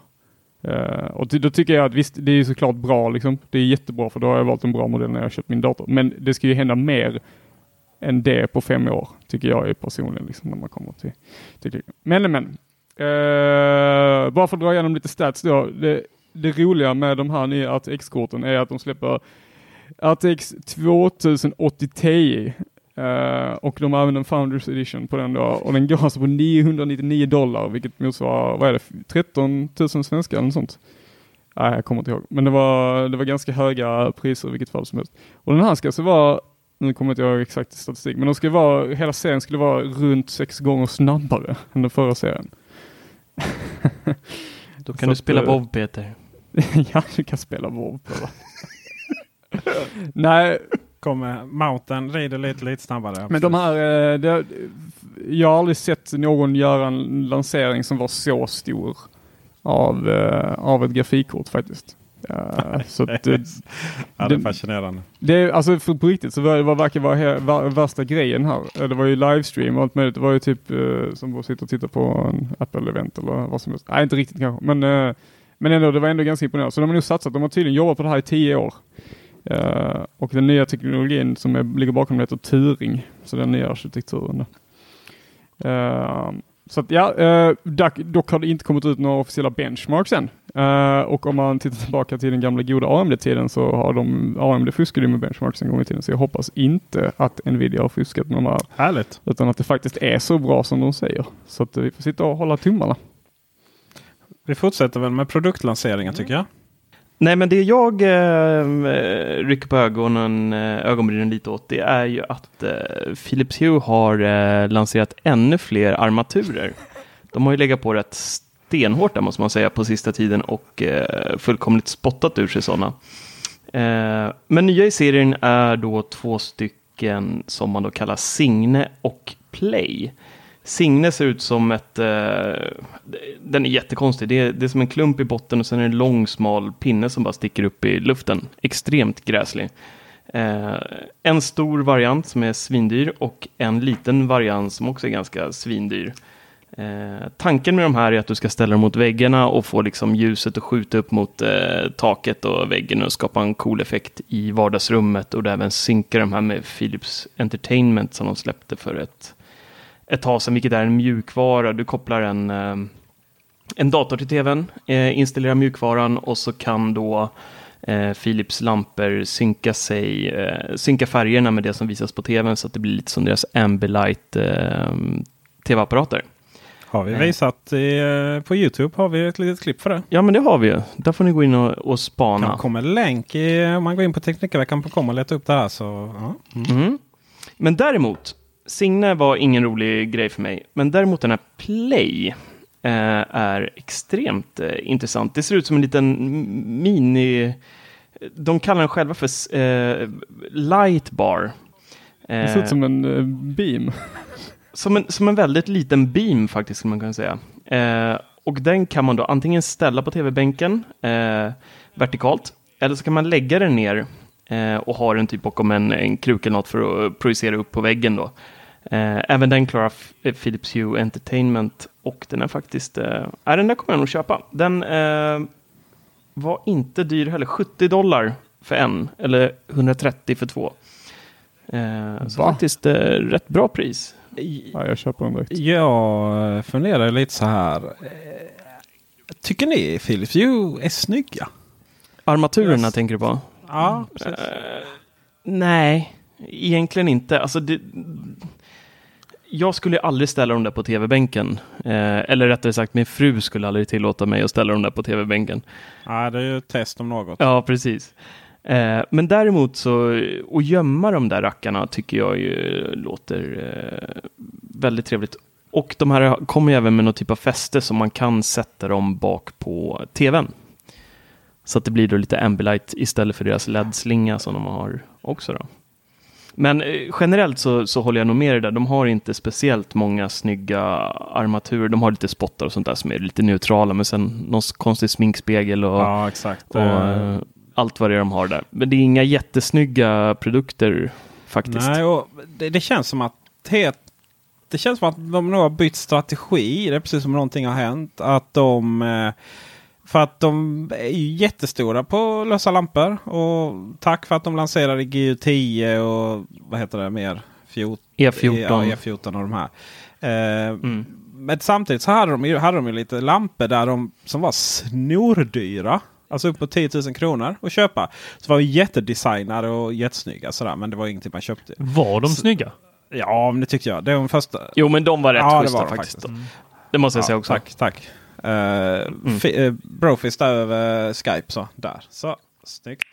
Uh, och då tycker jag att visst, det är såklart bra liksom. Det är jättebra för då har jag valt en bra modell när jag köpt min dator. Men det ska ju hända mer än det på fem år, tycker jag är personligen liksom när man kommer till, till Men, men. Uh, bara för att dra igenom lite stats då. Det, det roliga med de här nya RTX-korten är att de släpper RTX 2080 Ti eh, och de har även en Founders Edition på den då och den går alltså på 999 dollar vilket motsvarar, vad är det, 13 000 svenska eller något sånt. Nej, jag kommer inte ihåg. Men det var, det var ganska höga priser i vilket fall som helst. Och den här ska alltså vara, nu kommer jag inte ihåg exakt statistik, men de ska vara, hela serien skulle vara runt sex gånger snabbare än den förra serien. Då kan Så du spela WoW Peter. ja, du kan spela WoW på det. Nej, Kommer Mountain rider lite, lite snabbare. men de här, eh, det, jag har aldrig sett någon göra en lansering som var så stor av, eh, av ett grafikkort faktiskt. Ja, så att det, ja, det är fascinerande. Det är, alltså för på riktigt så var det var, verkar vara värsta grejen här. Det var ju livestream och allt möjligt. Det var ju typ eh, som att sitta och titta på en Apple-event eller vad som helst. Nej, inte riktigt kanske. Men, eh, men ändå, det var ändå ganska imponerande. Så de har nog satsat. De har tydligen jobbat på det här i tio år. Eh, och den nya teknologin som är, ligger bakom det heter Turing. Så den nya arkitekturen. Uh, så att ja, uh, dock, dock har det inte kommit ut några officiella benchmarks än. Uh, och om man tittar tillbaka till den gamla goda AMD-tiden så har de, AMD fuskade med benchmarks en gång i tiden. Så jag hoppas inte att Nvidia har fuskat med de här. Härligt. Utan att det faktiskt är så bra som de säger. Så att vi får sitta och hålla tummarna. Vi fortsätter väl med produktlanseringen tycker jag. Nej, men det jag eh, rycker på ögonen, eh, ögonbrynen lite åt, det är ju att eh, Philips Hue har eh, lanserat ännu fler armaturer. De har ju legat på rätt stenhårt där måste man säga på sista tiden och eh, fullkomligt spottat ur sig sådana. Eh, men nya i serien är då två stycken som man då kallar Signe och Play. Signe ser ut som ett... Eh, den är jättekonstig. Det är, det är som en klump i botten och sen är det en lång smal pinne som bara sticker upp i luften. Extremt gräslig. Eh, en stor variant som är svindyr och en liten variant som också är ganska svindyr. Eh, tanken med de här är att du ska ställa dem mot väggarna och få liksom ljuset att skjuta upp mot eh, taket och väggen och skapa en cool effekt i vardagsrummet och även synka de här med Philips Entertainment som de släppte för ett ett tag sedan, vilket är en mjukvara. Du kopplar en, eh, en dator till tvn, eh, installerar mjukvaran och så kan då eh, Philips lampor synka, sig, synka färgerna med det som visas på tvn så att det blir lite som deras Ambilight tv-apparater. Har vi visat i, på Youtube har vi ett litet klipp för det. Ja men det har vi ju. Där får ni gå in och, och spana. Det kommer länk i, om man går in på Teknikveckan.com och letar upp det här. Så, ja. Mm. Mm. Men däremot Signe var ingen rolig grej för mig, men däremot den här Play eh, är extremt eh, intressant. Det ser ut som en liten mini... De kallar den själva för eh, light bar. det ser ut som en eh, beam. som, en, som en väldigt liten beam faktiskt, kan man kan säga. Och den kan man då antingen ställa på tv-bänken vertikalt, eller så kan man lägga den ner och ha den typ bakom en, en kruk eller något för att projicera upp på väggen då. Eh, även den klarar eh, Philips Hue Entertainment och den är faktiskt, eh, den där kommer jag nog köpa. Den eh, var inte dyr heller, 70 dollar för en eller 130 för två. Eh, så faktiskt eh, rätt bra pris. Ja, jag köper den direkt. Jag funderar lite så här. Tycker ni Philips Hue är snygga? Armaturerna yes. tänker du på? Ja, precis. nej, egentligen inte. Alltså det, jag skulle aldrig ställa dem där på tv-bänken. Eh, eller rättare sagt, min fru skulle aldrig tillåta mig att ställa dem där på tv-bänken. Ja, det är ju ett test om något. Ja, precis. Eh, men däremot så, att gömma de där rackarna tycker jag ju låter eh, väldigt trevligt. Och de här kommer ju även med någon typ av fäste som man kan sätta dem bak på tvn. Så att det blir då lite Ambilight istället för deras LED-slinga som de har också. Då. Men eh, generellt så, så håller jag nog med dig där. De har inte speciellt många snygga armaturer. De har lite spottar och sånt där som är lite neutrala, men sen någon konstig sminkspegel och, ja, och uh, allt vad det är de har där. Men det är inga jättesnygga produkter faktiskt. Nej, och det, det känns som att helt det känns som att de nog har bytt strategi. Det är precis som någonting har hänt. Att de eh, för att de är ju jättestora på lösa lampor. Och tack för att de lanserade GU10 och vad heter det mer? Fjort, E14. Ja, E14 och de här. Eh, mm. Men samtidigt så hade de, ju, hade de ju lite lampor där de, som var snordyra. Alltså upp på 10 000 kronor att köpa. Så var de jättedesignade och jättesnygga sådär. Men det var ingenting man köpte. Var de så, snygga? Ja, men det tyckte jag. Det var de första. Jo, men de var rätt ja, schyssta faktiskt. faktiskt. Mm. Det måste jag ja, säga också. Tack, tack. Uh, uh, Brofist över Skype så där. Så snyggt.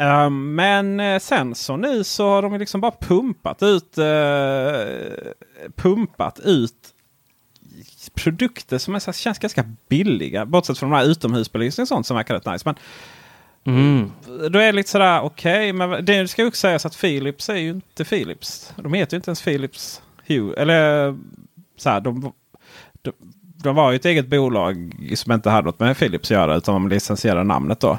Uh, men uh, sen så nu så har de liksom bara pumpat ut pumpat ut produkter som är, så, känns ganska billiga. Bortsett från de här utomhusbelysning och sånt som verkar rätt nice. Men Mm. Då är det lite sådär okej, okay, men det ska ju också sägas att Philips är ju inte Philips. De heter ju inte ens Philips Hue. Eller så här, de, de, de var ju ett eget bolag som inte hade något med Philips att göra utan de licensierade namnet då.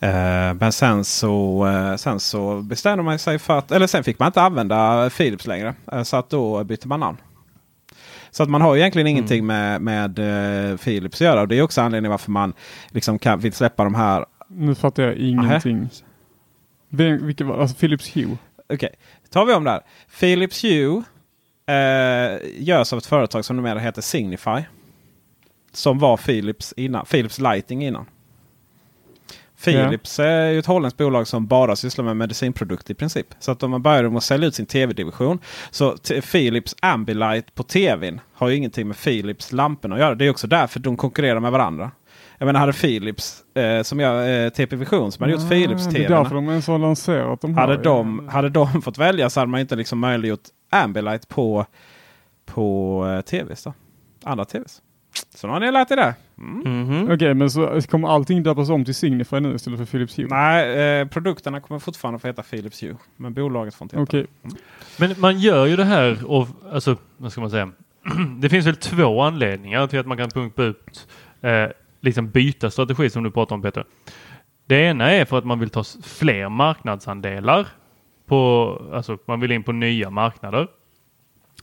Eh, men sen så, eh, sen så bestämde man sig för att, eller sen fick man inte använda Philips längre. Eh, så att då bytte man namn. Så att man har egentligen Mm. ingenting med, med Philips att göra. Och det är också anledningen varför man liksom kan, vill släppa de här. Nu fattar jag ingenting. Vem, vilka var, alltså Philips Hue? Okej, tar vi om där. Philips Hue eh, görs av ett företag som numera heter Signify. Som var Philips innan. Philips Lighting innan. Philips är ju ett holländskt bolag som bara sysslar med medicinprodukter i princip. Så att om man börjar med att sälja ut sin tv-division. Så Philips Ambilight på tvn har ju ingenting med Philips lamporna att göra. Det är också därför de konkurrerar med varandra. Jag menar hade Philips eh, som jag, eh, TP Vision som hade gjort Philips Ah, Det tv. är därför de ens har lanserat de här. Hade de, hade de fått välja så hade man inte liksom möjliggjort Ambilight på, på eh, tvs. Då. Andra tvs. Så nu har ni lärt er det. Mhm. Okej, men så kommer allting döpas om till Signify nu istället för Philips Hue? Nej, eh, produkterna kommer fortfarande få heta Philips Hue. Men bolaget får inte heta Okej. Men man gör ju det här och alltså, vad ska man säga? det finns väl två anledningar till att man kan pumpa ut, eh, liksom byta strategi som du pratar om Peter. Det ena är för att man vill ta fler marknadsandelar på, alltså man vill in på nya marknader.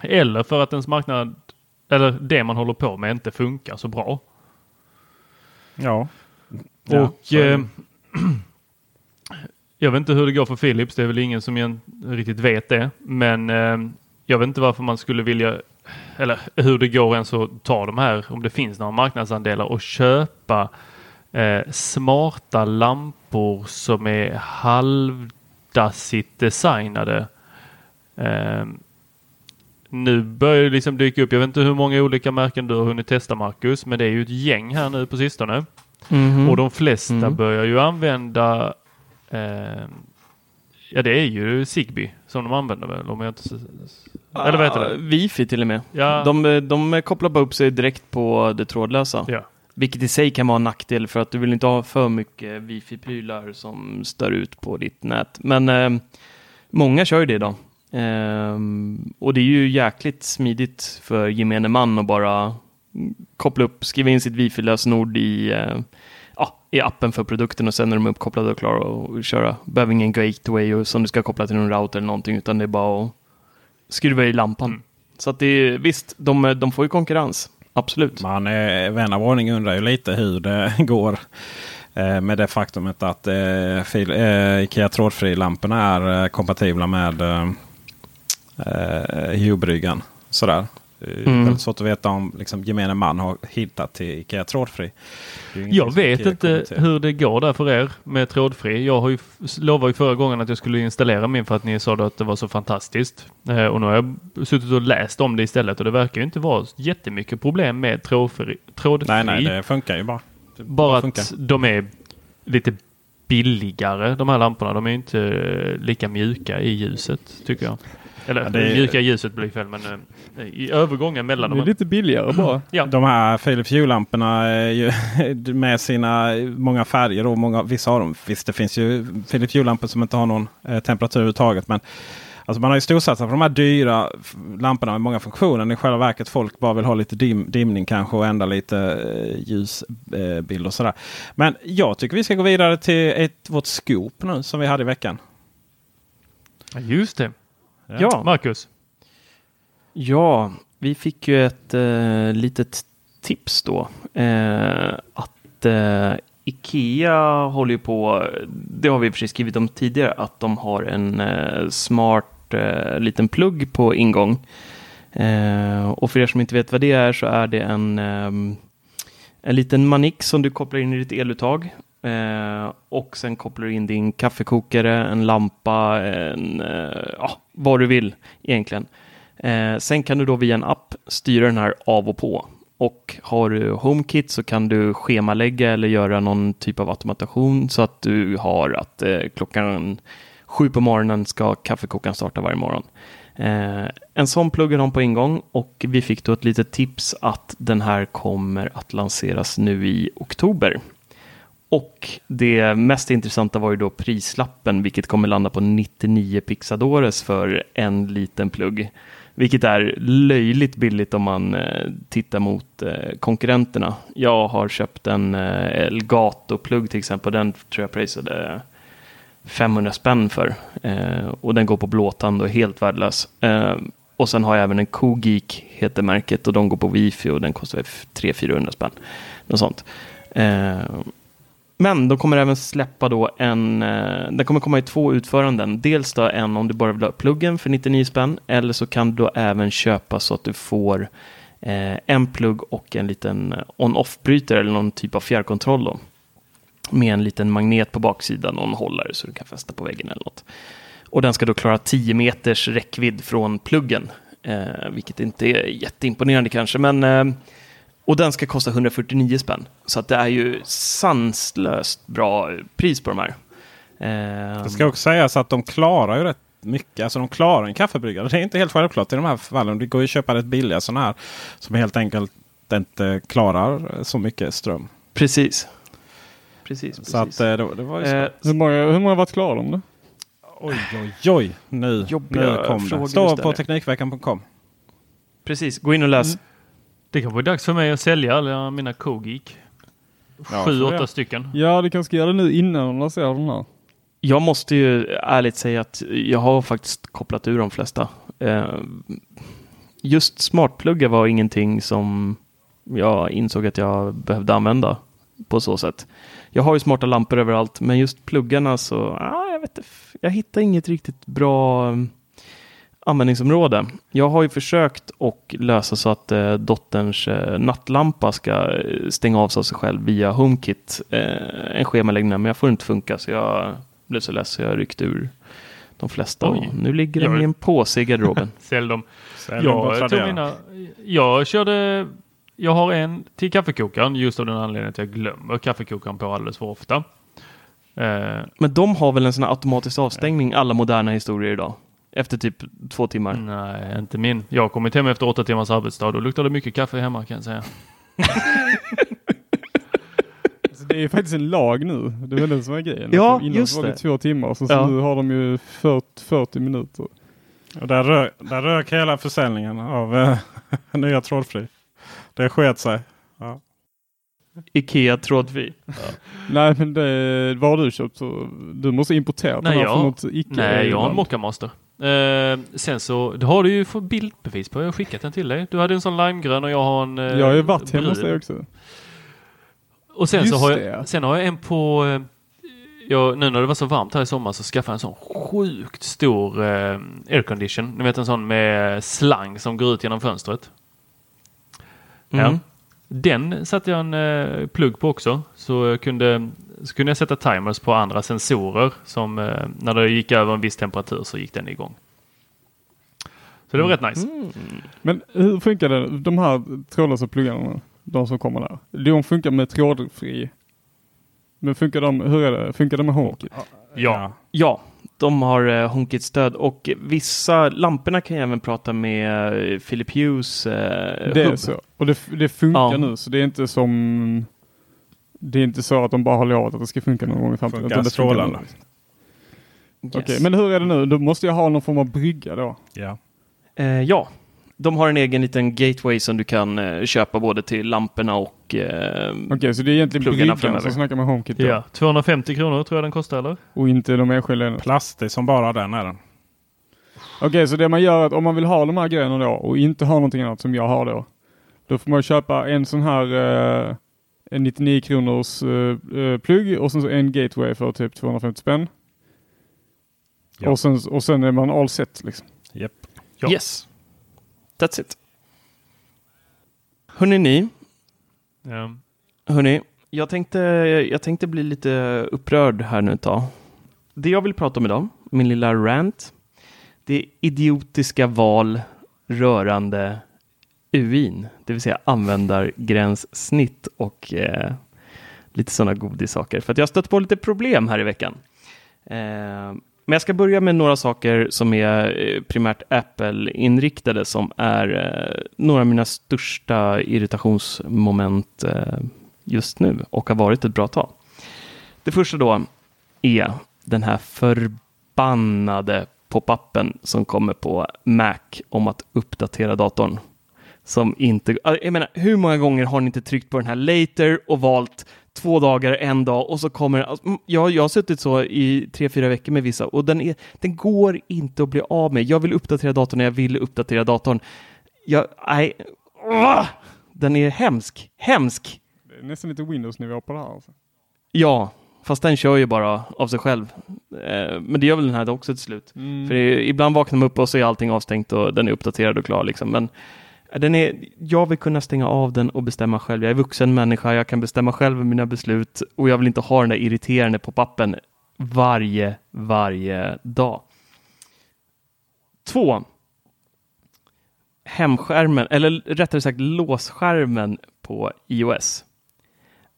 Eller för att ens marknad, eller det man håller på med inte funkar så bra. Ja. Och är det. eh, jag vet inte hur det går för Philips. Det är väl ingen som riktigt vet det. Men eh, jag vet inte varför man skulle vilja eller hur det går ens att ta de här, om det finns några marknadsandelar och köpa eh, smarta lampor som är halvdassigt designade. Eh, nu börjar det liksom dyka upp, jag vet inte hur många olika märken du har hunnit testa Marcus, men det är ju ett gäng här nu på sistone. Mhm. Och de flesta Mm. börjar ju använda eh, Ja det är ju Zigbee som de använder väl om jag inte... Eller vad heter Ah, det? Wifi till och med. Ja. De, de kopplar bara upp sig direkt på det trådlösa. Ja. Vilket i sig kan vara en nackdel för att du vill inte ha för mycket wifi-prylar som stör ut på ditt nät. Men eh, många kör ju det idag. Ehm, och det är ju jäkligt smidigt för gemene man att bara koppla upp, skriva in sitt wifi-lösenord i, eh, ja, i appen för produkten och sen är de uppkopplade och klara att köra. Behöver ingen gateway och som du ska koppla till någon router eller någonting utan det är bara att skruva i lampan. Mm. Så att det är, visst, de, de får ju konkurrens. Absolut. Man, eh, vän av ordning undrar ju lite hur det går. Eh, med det faktumet att eh, fil, eh, Ikea trådfri-lamporna är eh, kompatibla med eh, Hue-bryggan. Sådär. Mm. väldigt svårt att veta om liksom, gemene man har hittat till Ikea trådfri. Jag vet Ikea inte hur det går där för er med trådfri. Jag har ju lovade ju förra gången att jag skulle installera min för att ni sa att det var så fantastiskt. Eh, och nu har jag suttit och läst om det istället och det verkar ju inte vara jättemycket problem med trådfri. trådfri. Nej, nej, det funkar ju bara. Det Bara funkar. att de är lite billigare de här lamporna. De är inte eh, lika mjuka i ljuset tycker jag. Eller Ja, det mjuka ljuset blir fel men eh, i övergången mellan Det är dem. lite billigare bara. Ja. De här Philips Hue-lamporna med sina många färger och många, vissa av dem. Visst, det finns ju Philips Hue-lampor som inte har någon eh, temperatur överhuvudtaget. Men alltså man har ju storsatsat på de här dyra lamporna med många funktioner. I själva verket folk bara vill ha lite dim, dimning kanske och ändra lite eh, ljusbild och sådär. Men jag tycker vi ska gå vidare till ett, vårt scoop nu som vi hade i veckan. Ja, Just det. Ja. Marcus. Ja, vi fick ju ett eh, litet tips då. Eh, att eh, Ikea håller ju på, det har vi sig skrivit om tidigare, att de har en eh, smart eh, liten plugg på ingång. Eh, och för er som inte vet vad det är så är det en, en liten manik som du kopplar in i ditt eluttag. Eh, och sen kopplar du in din kaffekokare, en lampa, en, eh, ja, vad du vill egentligen. Eh, sen kan du då via en app styra den här av och på. Och har du HomeKit så kan du schemalägga eller göra någon typ av automation så att du har att eh, klockan sju på morgonen ska kaffekokaren starta varje morgon. Eh, en sån pluggar de på ingång och vi fick då ett litet tips att den här kommer att lanseras nu i oktober. Och det mest intressanta var ju då prislappen, vilket kommer landa på 99 pixadores för en liten plugg. Vilket är löjligt billigt om man eh, tittar mot eh, konkurrenterna. Jag har köpt en eh, Elgato-plugg till exempel. Den tror jag prisade 500 spänn för. Och den går på blåtand och är helt värdelös. Och sen har jag även en Cogeek, heter märket, och de går på wifi och den kostar 300-400 spänn. Något sånt. Men de kommer även släppa då en, eh, den kommer komma i två utföranden. Dels då en om du bara vill ha pluggen för 99 spänn, eller så kan du då även köpa så att du får eh, en plugg och en liten on-off-brytare eller någon typ av fjärrkontroll då. Med en liten magnet på baksidan och en hållare så du kan fästa på väggen eller något. Och den ska då klara 10 meters räckvidd från pluggen. Eh, vilket inte är jätteimponerande kanske, men eh, och den ska kosta 149 spänn. Så att det är ju sanslöst bra pris på de här. Det ska också sägas att de klarar ju rätt mycket. Alltså de klarar en kaffebryggare. Det är inte helt självklart i de här fallen. Det går ju att köpa rätt billiga sådana här. Som helt enkelt inte klarar så mycket ström. Precis. Precis, precis. Så att eh, det, det var eh, hur, många, hur många har varit klara om det? Oj, oj, oj. Nu, nu kom det. Stå på Teknikveckan.com. Precis, gå in och läs. Mm. Det kan vara dags för mig att sälja alla mina Cogeek. Sju, ja, åtta stycken. Ja, du kanske ska göra det nu innan de lanserar den här. Jag måste ju ärligt säga att jag har faktiskt kopplat ur de flesta. Eh, just smartpluggar var ingenting som jag insåg att jag behövde använda på så sätt. Jag har ju smarta lampor överallt, men just pluggarna så, ah, jag vet inte, jag hittar inget riktigt bra användningsområde. Jag har ju försökt att lösa så att eh, dotterns eh, nattlampa ska eh, stänga av sig av sig själv via HomeKit. Eh, en schemaläggning, men jag får inte funka så jag blev så less så jag ryckte ur de flesta. Nu ligger de i en påse i garderoben. Sälj dem. Sälj jag, tog mina, jag körde jag har en till kaffekokaren just av den anledningen att jag glömmer kaffekokaren på alldeles för ofta. Eh. Men de har väl en sån här automatisk avstängning alla moderna historier idag? Efter typ två timmar? Nej, inte min. Jag har kommit hem efter åtta timmars arbetsdag. Då luktar det mycket kaffe hemma kan jag säga. alltså, det är faktiskt en lag nu. Det är väl den som är grejen. Ja, Innan just var det. det. två timmar, så, ja. så nu har de ju 40, 40 minuter. Och där, rök, där rök hela försäljningen av äh, nya trådfri. Det sket sig. Ja. Ikea trådfri. Ja. Nej men det, vad har du köpt? Så, du måste importera nej, jag, från något Ikea. Nej, jag har en Mockamaster. Eh, sen så, det har du ju fått bildbevis på. Jag har skickat den till dig. Du hade en sån limegrön och jag har en... Eh, jag har ju varit hemma hos dig också. Och sen Just så har jag, sen har jag en på... Eh, jag, nu när det var så varmt här i sommar så skaffade jag en sån sjukt stor eh, aircondition. Ni vet en sån med slang som går ut genom fönstret. Mm. Ja. Den satte jag en eh, plugg på också. Så, jag kunde, så kunde jag sätta timers på andra sensorer som eh, när det gick över en viss temperatur så gick den igång. Så det var rätt nice. Mm. Men hur funkar det? De här trådlösa pluggarna, de som kommer där. De funkar med trådfri. Men funkar de, hur är det? Funkar de med HomeKit? Ja. Ja, de har eh, HomeKit-stöd och vissa lamporna kan ju även prata med eh, Philip Hughes eh, Det är så. Och det, det funkar ja. nu så det är inte som det är inte så att de bara har lovat att det ska funka någon gång i framtiden. Funkar strålande. Yes. Okej, okay, men hur är det nu? Då måste jag ha någon form av brygga då? Ja. Eh, ja, de har en egen liten gateway som du kan eh, köpa både till lamporna och eh, Okej, okay, så det är egentligen bryggan framöver. som snackar med HomeKit? Då. Ja, 250 kronor tror jag den kostar eller? Och inte de enskilda? Plastig som bara den är den. Okej, okay, så det man gör är att om man vill ha de här grejerna då och inte ha någonting annat som jag har då. Då får man köpa en sån här eh, en 99 kronors uh, plugg och sen så en gateway för typ 250 spänn. Ja. Och, sen, och sen är man all set liksom. Yep. Ja. Yes. That's it. Hörrni ni. Ja. Hörrni, jag tänkte, jag tänkte bli lite upprörd här nu ett tag. Det jag vill prata om idag, min lilla rant, det är idiotiska val rörande UIN, det vill säga användargränssnitt och eh, lite sådana godissaker. För att jag har stött på lite problem här i veckan. Eh, men jag ska börja med några saker som är eh, primärt Apple-inriktade som är eh, några av mina största irritationsmoment eh, just nu och har varit ett bra tag. Det första då är den här förbannade pop-upen som kommer på Mac om att uppdatera datorn. Som inte, jag menar, hur många gånger har ni inte tryckt på den här later och valt två dagar, en dag och så kommer alltså, mm, jag, jag har suttit så i tre, fyra veckor med vissa och den, är, den går inte att bli av med. Jag vill uppdatera datorn när jag vill uppdatera datorn. Jag, nej, åh, den är hemsk, hemsk. Det är nästan lite Windows-nivå på det här. Alltså. Ja, fast den kör ju bara av sig själv. Eh, men det gör väl den här också till slut. Mm. För det, ibland vaknar man upp och så är allting avstängt och den är uppdaterad och klar liksom. Men den är, jag vill kunna stänga av den och bestämma själv. Jag är vuxen människa, jag kan bestämma själv mina beslut och jag vill inte ha den där irriterande pop-appen varje, varje dag. Två. Hemskärmen, eller rättare sagt låsskärmen på iOS.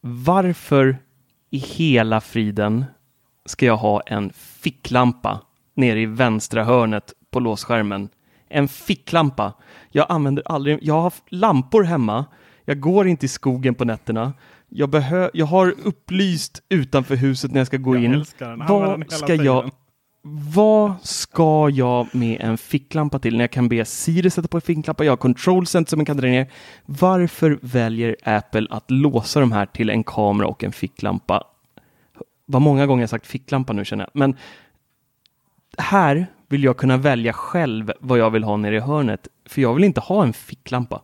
Varför i hela friden ska jag ha en ficklampa nere i vänstra hörnet på låsskärmen? En ficklampa. Jag använder aldrig, jag har lampor hemma. Jag går inte i skogen på nätterna. Jag, behö, jag har upplyst utanför huset när jag ska gå Jag in. Vad ska jag vad ska jag med en ficklampa till? När jag kan be Siri sätta på en ficklampa, jag har control center som jag kan dra ner. Varför väljer Apple att låsa de här till en kamera och en ficklampa? Vad många gånger jag sagt ficklampa nu känner jag. Men här vill jag kunna välja själv vad jag vill ha nere i hörnet. För jag vill inte ha en ficklampa.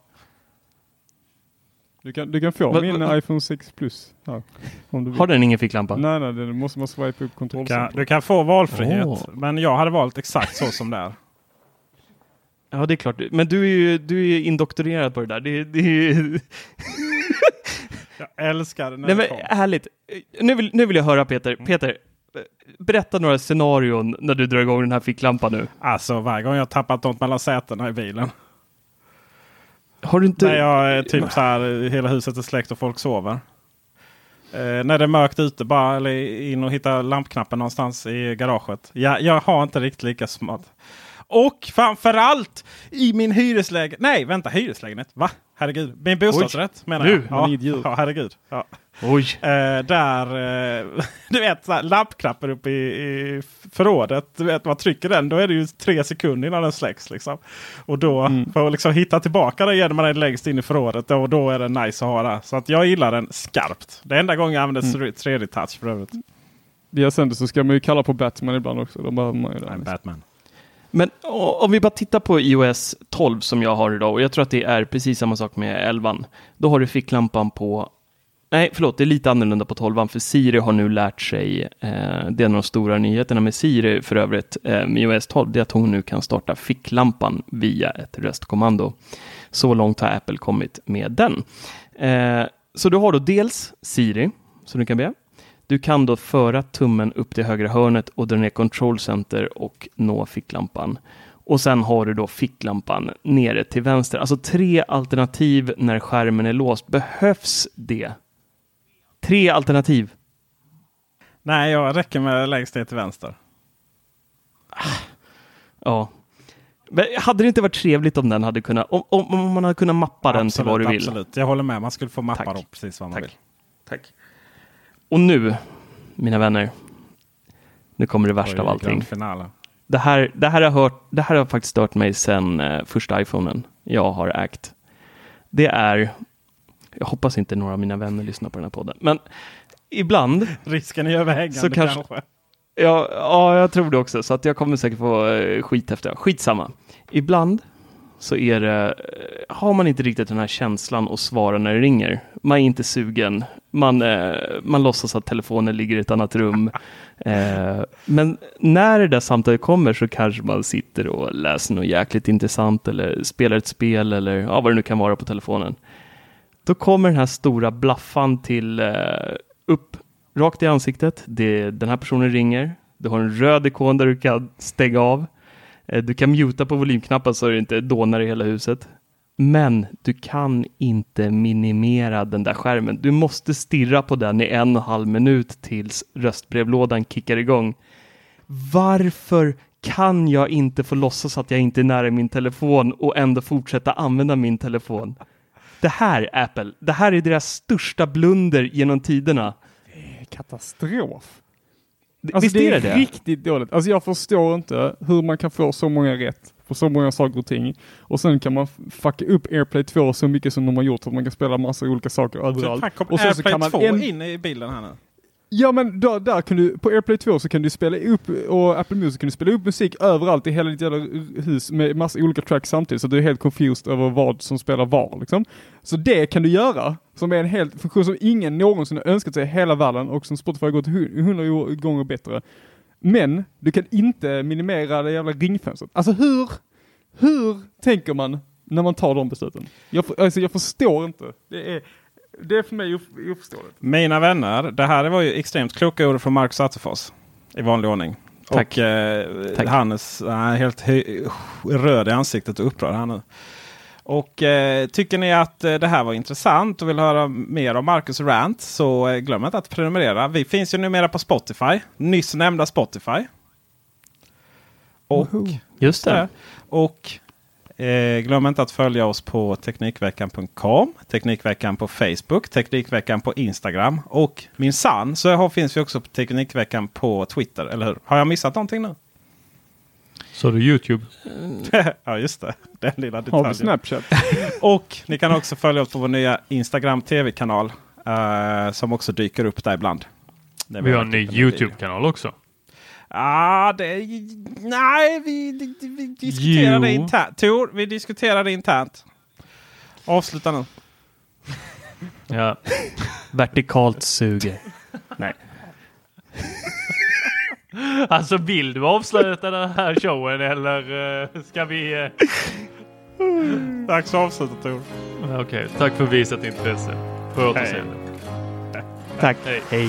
Du kan, du kan få Va- min va- iPhone 6 Plus här. Du. Har den ingen ficklampa? Nej, nej, det måste man swipa upp Du kan, kontrollcenter. du kan få valfrihet. Åh. Men jag hade valt exakt så som det är. Ja, det är klart. Men du är ju du är indoktrinerad på det där. Det, det är. Jag älskar det när Nej, det men kom. härligt. Nu vill, nu vill jag höra Peter. Peter, berätta några scenarion när du drar igång den här ficklampan nu. Alltså varje gång jag tappat något mellan sätena i bilen. Har du inte... När jag är typ så här, hela huset är släckt och folk sover. Eh, när det är mörkt ute bara eller in och hitta lampknappen någonstans i garaget. Jag, jag har inte riktigt lika smart. Och framförallt i min hyreslägenhet. Nej, vänta, hyreslägenhet. Va? Herregud. Min bostadsrätt menar Nu, jag. Ja, man idiot. ja, herregud. Ja. Oj. Eh, där, eh, du vet, så här, lampknappen uppe i, i förrådet. Du vet, man trycker den, då är det ju tre sekunder innan den släcks. Liksom. Och då, Mm. för att liksom hitta tillbaka den genom man är längst in i förrådet. Då, då är den nice att ha där. Så att jag gillar den skarpt. Det är enda gången jag använder Mm. 3D-touch för övrigt. Via sänder så ska man ju kalla på Batman ibland också. Då behöver man ju det. Nej, Batman. Men om vi bara tittar på iOS 12 som jag har idag och jag tror att det är precis samma sak med 11. Då har du ficklampan på Nej, förlåt, det är lite annorlunda på 12 för Siri har nu lärt sig, eh, det är en av de stora nyheterna med Siri för övrigt, eh, med iOS 12, det är att hon nu kan starta ficklampan via ett röstkommando. Så långt har Apple kommit med den. Eh, så du har då dels Siri, som du kan be. Du kan då föra tummen upp till högra hörnet och dra ner Control Center och nå ficklampan. Och sen har du då ficklampan nere till vänster. Alltså tre alternativ när skärmen är låst. Behövs det? Tre alternativ. Nej, jag räcker med längst ner till vänster. Ja. Men hade det inte varit trevligt om den hade kunnat, om, om, om man hade kunnat mappa den till vad du vill? Absolut, jag håller med. Man skulle få mappa Tack. dem precis vad man Tack. vill. Tack. Och nu, mina vänner, nu kommer det värsta Oj, av allting. Det här, det, här har hört, det här har faktiskt stört mig sedan eh, första iPhonen jag har ägt. Det är, jag hoppas inte några av mina vänner lyssnar på den här podden, men ibland, Risken är överhängande Så kanske- kanske. ja, ja jag tror det också, så att jag kommer säkert få eh, skit efter. Skitsamma. Ibland så är det, eh, har man inte riktigt den här känslan att svara när det ringer. Man är inte sugen. Man, eh, man låtsas att telefonen ligger i ett annat rum. Eh, men när det där samtalet kommer så kanske man sitter och läser något jäkligt intressant eller spelar ett spel eller ja, vad det nu kan vara på telefonen. Då kommer den här stora blaffan till eh, upp rakt i ansiktet. Det, den här personen ringer. Du har en röd ikon där du kan stänga av. Eh, du kan muta på volymknappen så det inte dånar i hela huset. Men du kan inte minimera den där skärmen. Du måste stirra på den i en och en halv minut tills röstbrevlådan kickar igång. Varför kan jag inte få låtsas att jag inte är nära min telefon och ändå fortsätta använda min telefon? Det här, Apple, det här är deras största blunder genom tiderna. Katastrof. Alltså Visst det är det det? riktigt dåligt. Alltså jag förstår inte hur man kan få så många rätt på så många saker och ting. Och sen kan man fucka upp AirPlay 2 så mycket som de har gjort så att man kan spela massa olika saker överallt. Här kom Och sen så AirPlay kan man 2 en- in i bilden här nu. Ja men där, där kan du, på AirPlay 2 så kan du spela upp, och Apple Music kan du spela upp musik överallt i hela ditt jävla hus med massa olika tracks samtidigt så du är helt confused över vad som spelar var liksom. Så det kan du göra, som är en helt funktion som ingen någonsin har önskat sig i hela världen och som Spotify har gått hundra gånger bättre. Men du kan inte minimera det jävla ringfönstret. Alltså hur, hur tänker man när man tar de besluten? Jag, alltså jag förstår inte. Det är, det är för mig of- oförståeligt. Mina vänner, det här var ju extremt kloka ord från Marcus Attefors. I vanlig ordning. Tack. Och eh, Tack. Hannes han är helt röd i ansiktet och upprörd här nu. Och eh, tycker ni att eh, det här var intressant och vill höra mer om Marcus rant så eh, glöm inte att prenumerera. Vi finns ju numera på Spotify. Nyss nämnda Spotify. Och, Just det. och eh, glöm inte att följa oss på Teknikveckan.com, Teknikveckan på Facebook, Teknikveckan på Instagram och min sann så har, finns vi också på Teknikveckan på Twitter. Eller hur? Har jag missat någonting nu? Så du Youtube? ja just det, den lilla Har vi detaljen. Snapchat? Och ni kan också följa oss på vår nya Instagram TV-kanal. eh, som också dyker upp där ibland. Vi har en ny. Youtube-kanal också. Ah, det, nej, vi, vi, diskuterar det Jo. internt. Tor, vi diskuterar det internt. Avsluta nu. Ja. Vertikalt suger. Nej. Alltså vill du avsluta den här showen eller eh, ska vi... eh, Dags att avsluta Tor. Okej, tack för visat intresse. På återseende. Tack. Hej. Hej.